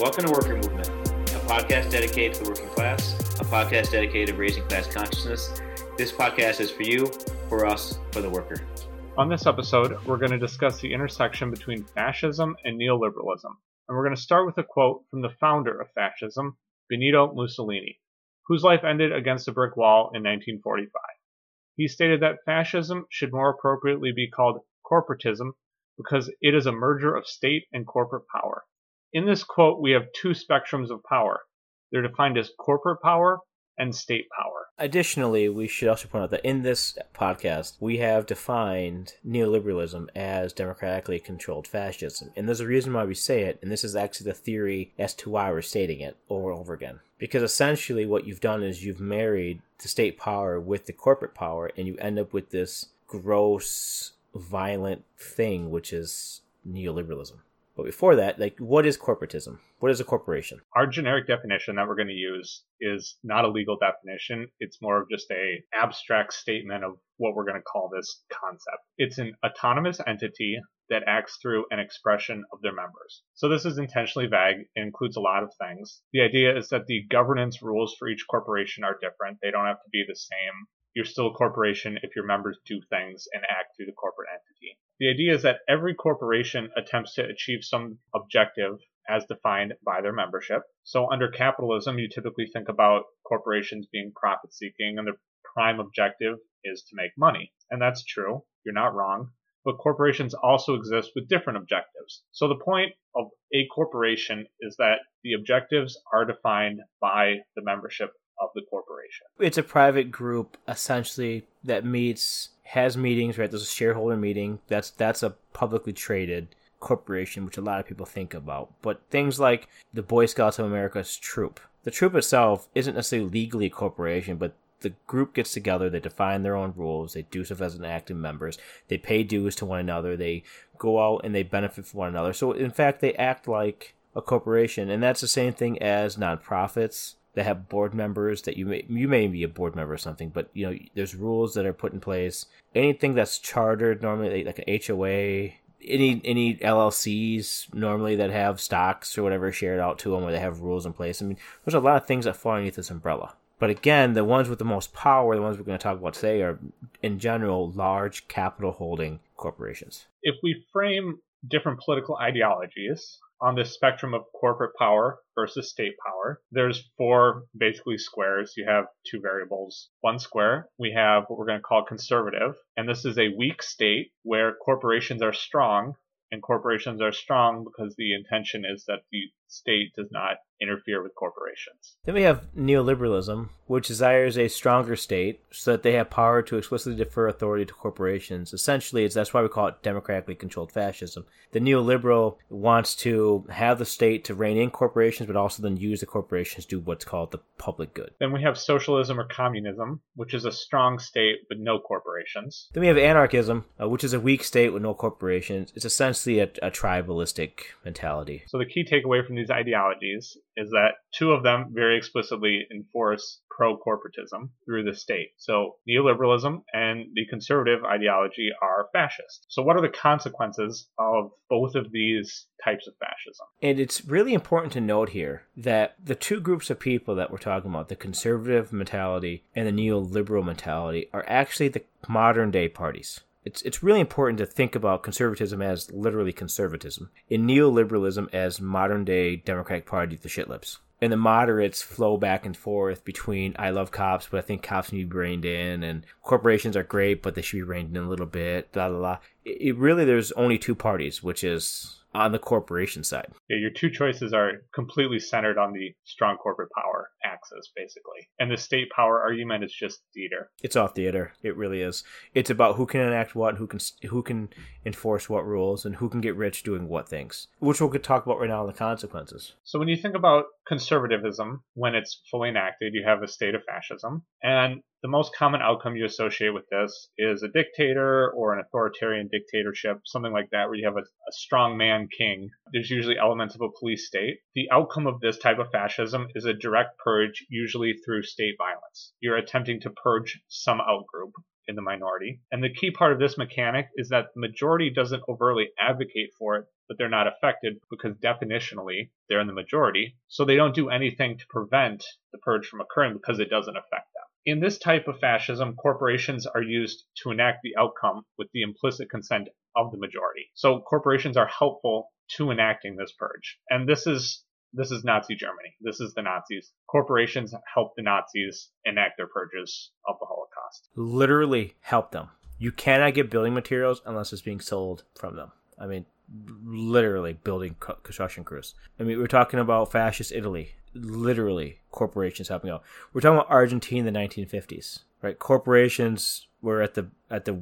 Welcome to Worker Movement, a podcast dedicated to the working class, a podcast dedicated to raising class consciousness. This podcast is for you, for us, for the worker. On this episode, we're going to discuss the intersection between fascism and neoliberalism. And we're going to start with a quote from the founder of fascism, Benito Mussolini, whose life ended against a brick wall in 1945. He stated that fascism should more appropriately be called corporatism because it is a merger of state and corporate power. In this quote, we have two spectrums of power. They're defined as corporate power and state power. Additionally, we should also point out that in this podcast, we have defined neoliberalism as democratically controlled fascism. And there's a reason why we say it, and this is actually the theory as to why we're stating it over and over again. Because essentially, what you've done is you've married the state power with the corporate power, and you end up with this gross, violent thing, which is neoliberalism. But before that, like, what is corporatism? What is a corporation? Our generic definition that we're going to use is not a legal definition. It's more of just a abstract statement of what we're going to call this concept. It's an autonomous entity that acts through an expression of their members. So this is intentionally vague. It includes a lot of things. The idea is that the governance rules for each corporation are different. They don't have to be the same. You're still a corporation if your members do things and act through the corporate entity. The idea is that every corporation attempts to achieve some objective as defined by their membership. So under capitalism, you typically think about corporations being profit seeking and their prime objective is to make money. And that's true. You're not wrong. But corporations also exist with different objectives. So the point of a corporation is that the objectives are defined by the membership of the corporation. It's a private group essentially that meets has meetings, right? There's a shareholder meeting. That's that's a publicly traded corporation, which a lot of people think about. But things like the Boy Scouts of America's troop. The troop itself isn't necessarily legally a corporation, but the group gets together, they define their own rules, they do stuff as an active members, they pay dues to one another, they go out and they benefit from one another. So in fact they act like a corporation, and that's the same thing as nonprofits that have board members that you may you may be a board member or something, but you know there's rules that are put in place. Anything that's chartered normally like an HOA, any any LLCs normally that have stocks or whatever shared out to them where they have rules in place. I mean, there's a lot of things that fall underneath this umbrella. But again, the ones with the most power, the ones we're going to talk about today, are in general large capital holding corporations. If we frame different political ideologies on this spectrum of corporate power versus state power, there's four basically squares. You have two variables. One square, we have what we're going to call conservative, and this is a weak state where corporations are strong, and corporations are strong because the intention is that the state does not interfere with corporations. Then we have neoliberalism, which desires a stronger state so that they have power to explicitly defer authority to corporations. Essentially, it's that's why we call it democratically controlled fascism. The neoliberal wants to have the state to rein in corporations, but also then use the corporations to do what's called the public good. Then we have socialism or communism, which is a strong state with no corporations. Then we have anarchism, uh, which is a weak state with no corporations. It's essentially a, a tribalistic mentality. So the key takeaway from these ideologies is that two of them very explicitly enforce pro corporatism through the state. So neoliberalism and the conservative ideology are fascist. So, what are the consequences of both of these types of fascism? And it's really important to note here that the two groups of people that we're talking about, the conservative mentality and the neoliberal mentality, are actually the modern day parties it's it's really important to think about conservatism as literally conservatism, and neoliberalism as modern day Democratic Party the shitlips. And the moderates flow back and forth between I love cops, but I think cops need to be reined in, and corporations are great, but they should be reined in a little bit. Blah blah blah. It, really there's only two parties, which is on the corporation side. Yeah, your two choices are completely centered on the strong corporate power axis, basically. And the state power argument is just theater. It's all theater. It really is. It's about who can enact what, who can who can enforce what rules, and who can get rich doing what things, which we could talk about right now in the consequences. So when you think about conservatism, when it's fully enacted, you have a state of fascism, and The most common outcome you associate with this is a dictator or an authoritarian dictatorship, something like that, where you have a, a strong man king. There's usually elements of a police state. The outcome of this type of fascism is a direct purge, usually through state violence. You're attempting to purge some outgroup in the minority. And the key part of this mechanic is that the majority doesn't overtly advocate for it, but they're not affected because definitionally they're in the majority. So they don't do anything to prevent the purge from occurring because it doesn't affect them. In this type of fascism, corporations are used to enact the outcome with the implicit consent of the majority. So corporations are helpful to enacting this purge. And this is this is Nazi Germany. This is the Nazis. Corporations help the Nazis enact their purges of the Holocaust. Literally help them. You cannot get building materials unless it's being sold from them. I mean, literally building construction crews. I mean, we're talking about fascist Italy literally corporations helping out. We're talking about Argentina in the 1950s, right? Corporations were at the at the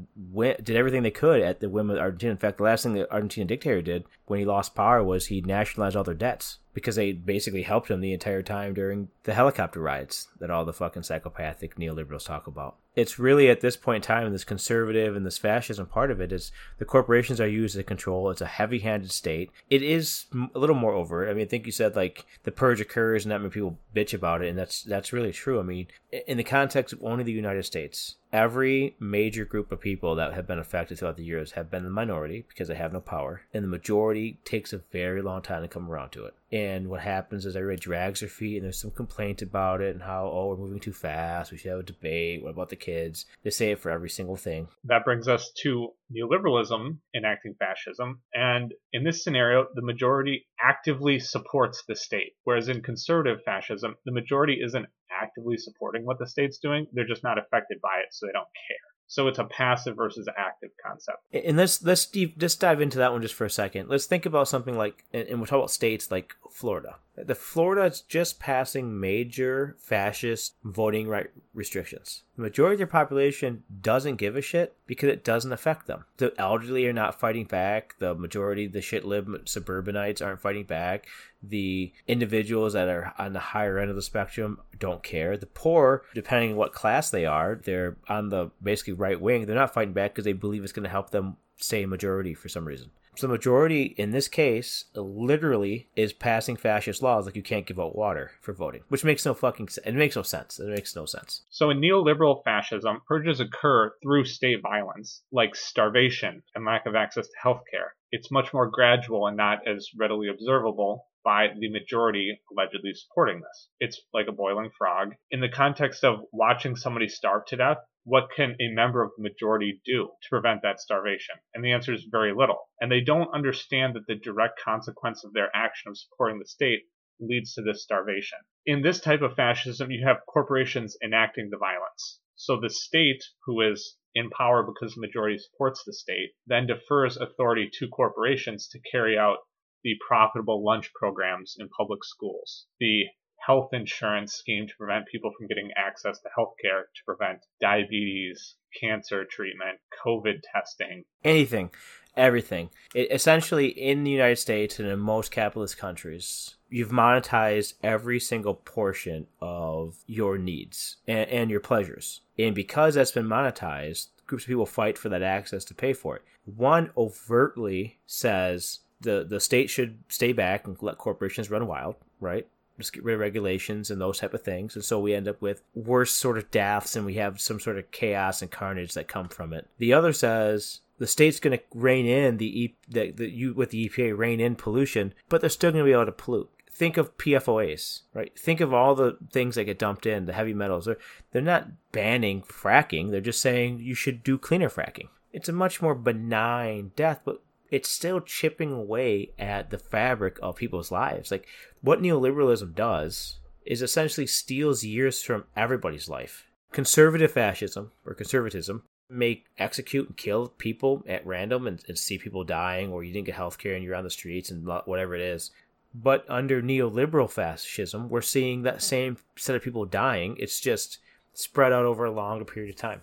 did everything they could at the whim of Argentina. In fact, the last thing the Argentine dictator did when he lost power was he nationalized all their debts because they basically helped him the entire time during the helicopter rides that all the fucking psychopathic neoliberals talk about it's really at this point in time, this conservative and this fascism part of it is the corporations are used to control. It's a heavy handed state. It is a little more overt. I mean, I think you said like the purge occurs and that many people bitch about it. And that's, that's really true. I mean, in the context of only the United States, every major group of people that have been affected throughout the years have been the minority because they have no power. And the majority takes a very long time to come around to it. And what happens is everybody drags their feet and there's some complaint about it and how, oh, we're moving too fast. We should have a debate. What about the kids? They say it for every single thing. That brings us to neoliberalism enacting fascism. And in this scenario, the majority actively supports the state. Whereas in conservative fascism, the majority isn't actively supporting what the state's doing. They're just not affected by it, so they don't care. So it's a passive versus active concept. And let's let's just dive into that one just for a second. Let's think about something like, and we'll talk about states like Florida. The Florida is just passing major fascist voting right restrictions. The majority of their population doesn't give a shit because it doesn't affect them. The elderly are not fighting back. The majority, the shit suburbanites aren't fighting back. The individuals that are on the higher end of the spectrum don't care. The poor, depending on what class they are, they're on the basically right wing. They're not fighting back because they believe it's going to help them stay majority for some reason. So the majority in this case literally is passing fascist laws like you can't give out water for voting, which makes no fucking sense. It makes no sense. It makes no sense. So in neoliberal fascism, purges occur through state violence, like starvation and lack of access to healthcare. It's much more gradual and not as readily observable by the majority allegedly supporting this. It's like a boiling frog. In the context of watching somebody starve to death, what can a member of the majority do to prevent that starvation? And the answer is very little. And they don't understand that the direct consequence of their action of supporting the state leads to this starvation. In this type of fascism, you have corporations enacting the violence. So the state, who is in power because the majority supports the state, then defers authority to corporations to carry out the profitable lunch programs in public schools, the health insurance scheme to prevent people from getting access to health care, to prevent diabetes, cancer treatment, COVID testing. Anything, everything. It, essentially, in the United States and in most capitalist countries, you've monetized every single portion of your needs and, and your pleasures. And because that's been monetized, groups of people fight for that access to pay for it. One overtly says the, the state should stay back and let corporations run wild, right? just get rid of regulations and those type of things. And so we end up with worse sort of deaths and we have some sort of chaos and carnage that come from it. The other says the state's going to rein in the, e- the, the you with the EPA rein in pollution, but they're still going to be able to pollute. Think of PFOAs, right? Think of all the things that get dumped in, the heavy metals. They're, they're not banning fracking. They're just saying you should do cleaner fracking. It's a much more benign death, but it's still chipping away at the fabric of people's lives. Like what neoliberalism does is essentially steals years from everybody's life. Conservative fascism or conservatism may execute and kill people at random and, and see people dying or you didn't get health care and you're on the streets and whatever it is. But under neoliberal fascism, we're seeing that same set of people dying. It's just spread out over a longer period of time.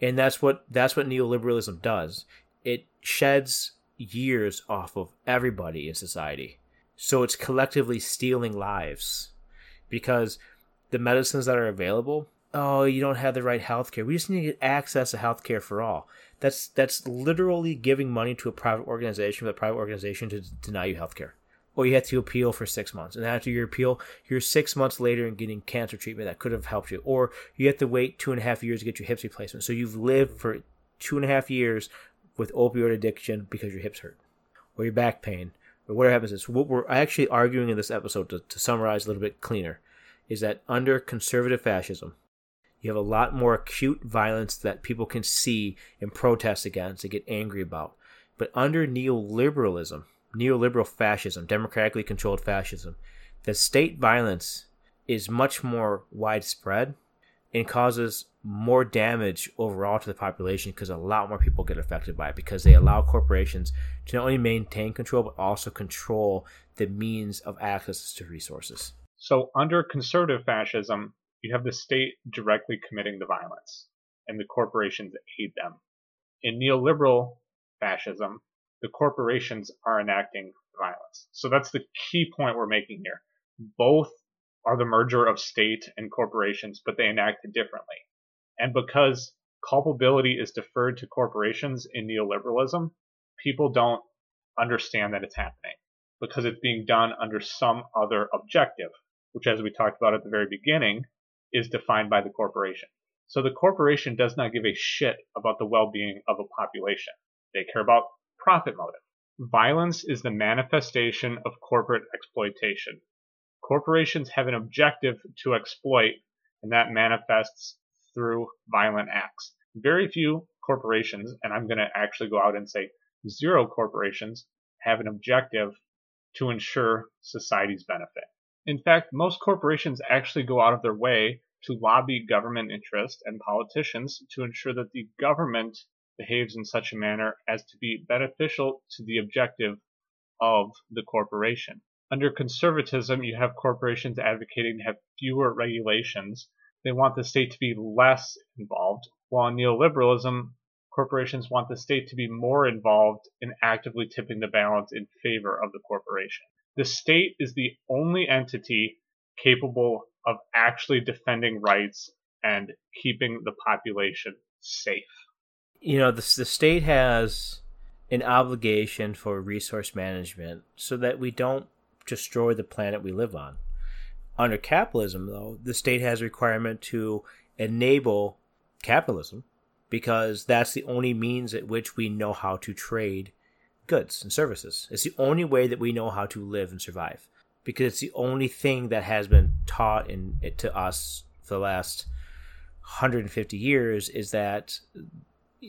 And that's what that's what neoliberalism does. It sheds years off of everybody in society. So it's collectively stealing lives because the medicines that are available oh, you don't have the right health care. We just need to get access to health care for all. That's that's literally giving money to a private organization for the private organization to deny you health care. Or you have to appeal for six months. And after your appeal, you're six months later and getting cancer treatment that could have helped you. Or you have to wait two and a half years to get your hips replacement. So you've lived for two and a half years with opioid addiction because your hips hurt. Or your back pain. Or whatever happens is what we're actually arguing in this episode to, to summarize a little bit cleaner is that under conservative fascism, you have a lot more acute violence that people can see and protest against and get angry about. But under neoliberalism, neoliberal fascism, democratically controlled fascism, the state violence is much more widespread and causes more damage overall to the population because a lot more people get affected by it because they allow corporations to not only maintain control but also control the means of access to resources. So, under conservative fascism, you have the state directly committing the violence, and the corporations aid them. In neoliberal fascism, the corporations are enacting violence. So that's the key point we're making here. Both are the merger of state and corporations, but they enact it differently. And because culpability is deferred to corporations in neoliberalism, people don't understand that it's happening because it's being done under some other objective, which, as we talked about at the very beginning, is defined by the corporation. So the corporation does not give a shit about the well-being of a population. They care about profit motive. Violence is the manifestation of corporate exploitation. Corporations have an objective to exploit, and that manifests through violent acts. Very few corporations, and I'm going to actually go out and say zero corporations, have an objective to ensure society's benefit. In fact, most corporations actually go out of their way to lobby government interest and politicians to ensure that the government behaves in such a manner as to be beneficial to the objective of the corporation. Under conservatism, you have corporations advocating to have fewer regulations. They want the state to be less involved, while in neoliberalism, corporations want the state to be more involved in actively tipping the balance in favor of the corporation the state is the only entity capable of actually defending rights and keeping the population safe. You know, the, the state has an obligation for resource management so that we don't destroy the planet we live on. Under capitalism, though, the state has a requirement to enable capitalism because that's the only means at which we know how to trade goods and services. It's the only way that we know how to live and survive because it's the only thing that has been taught in to us for the last 150 years is that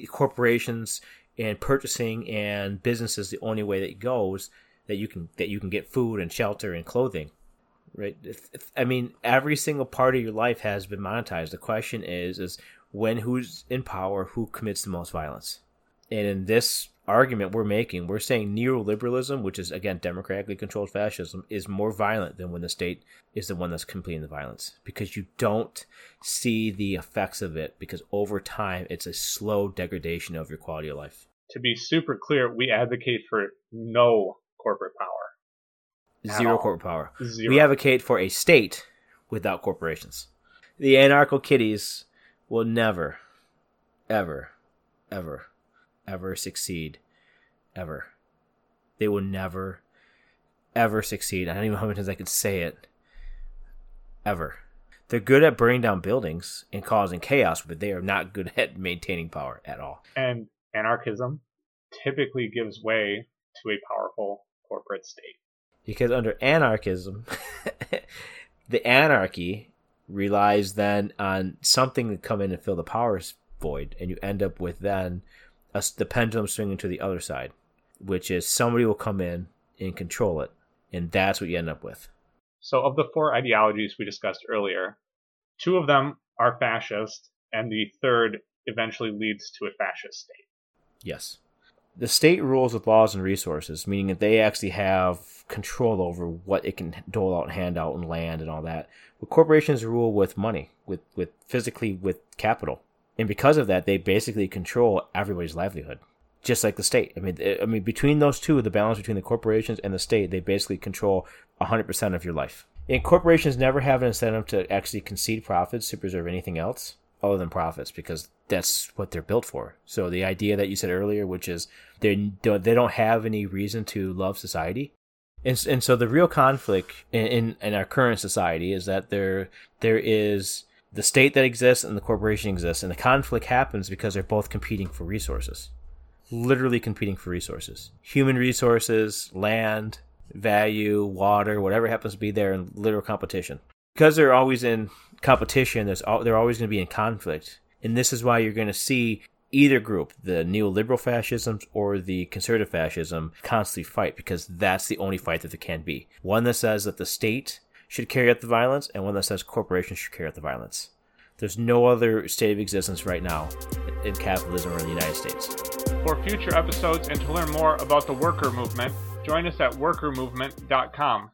corporations and purchasing and businesses the only way that it goes that you can that you can get food and shelter and clothing right i mean every single part of your life has been monetized the question is is when who's in power who commits the most violence and in this argument we're making, we're saying neoliberalism, which is again democratically controlled fascism, is more violent than when the state is the one that's completing the violence because you don't see the effects of it because over time it's a slow degradation of your quality of life. To be super clear, we advocate for no corporate power. Zero corporate power. Zero. We advocate for a state without corporations. The anarcho kitties will never, ever, ever ever succeed. Ever. They will never, ever succeed. I don't even know how many times I can say it. Ever. They're good at burning down buildings and causing chaos, but they are not good at maintaining power at all. And anarchism typically gives way to a powerful corporate state. Because under anarchism, the anarchy relies then on something to come in and fill the power void, and you end up with then a, the pendulum swinging to the other side, which is somebody will come in and control it, and that's what you end up with. So, of the four ideologies we discussed earlier, two of them are fascist, and the third eventually leads to a fascist state. Yes. The state rules with laws and resources, meaning that they actually have control over what it can dole out and hand out and land and all that. But corporations rule with money, with, with physically with capital and because of that, they basically control everybody's livelihood, just like the state. I mean, I mean, between those two, the balance between the corporations and the state, they basically control 100% of your life. And corporations never have an incentive to actually concede profits to preserve anything else other than profits because that's what they're built for. So the idea that you said earlier, which is they don't they don't have any reason to love society, and and so the real conflict in, in, in our current society is that there there is the state that exists and the corporation exists, and the conflict happens because they're both competing for resources, literally competing for resources, human resources, land, value, water, whatever happens to be there in literal competition. Because they're always in competition, there's they're always going to be in conflict, and this is why you're going to see either group, the neoliberal fascism or the conservative fascism, constantly fight because that's the only fight that there can be. One that says that the state should carry out the violence, and one that says corporations should carry out the violence. There's no other state of existence right now in capitalism or in the United States. For future episodes and to learn more about the worker movement, join us at workermovement.com.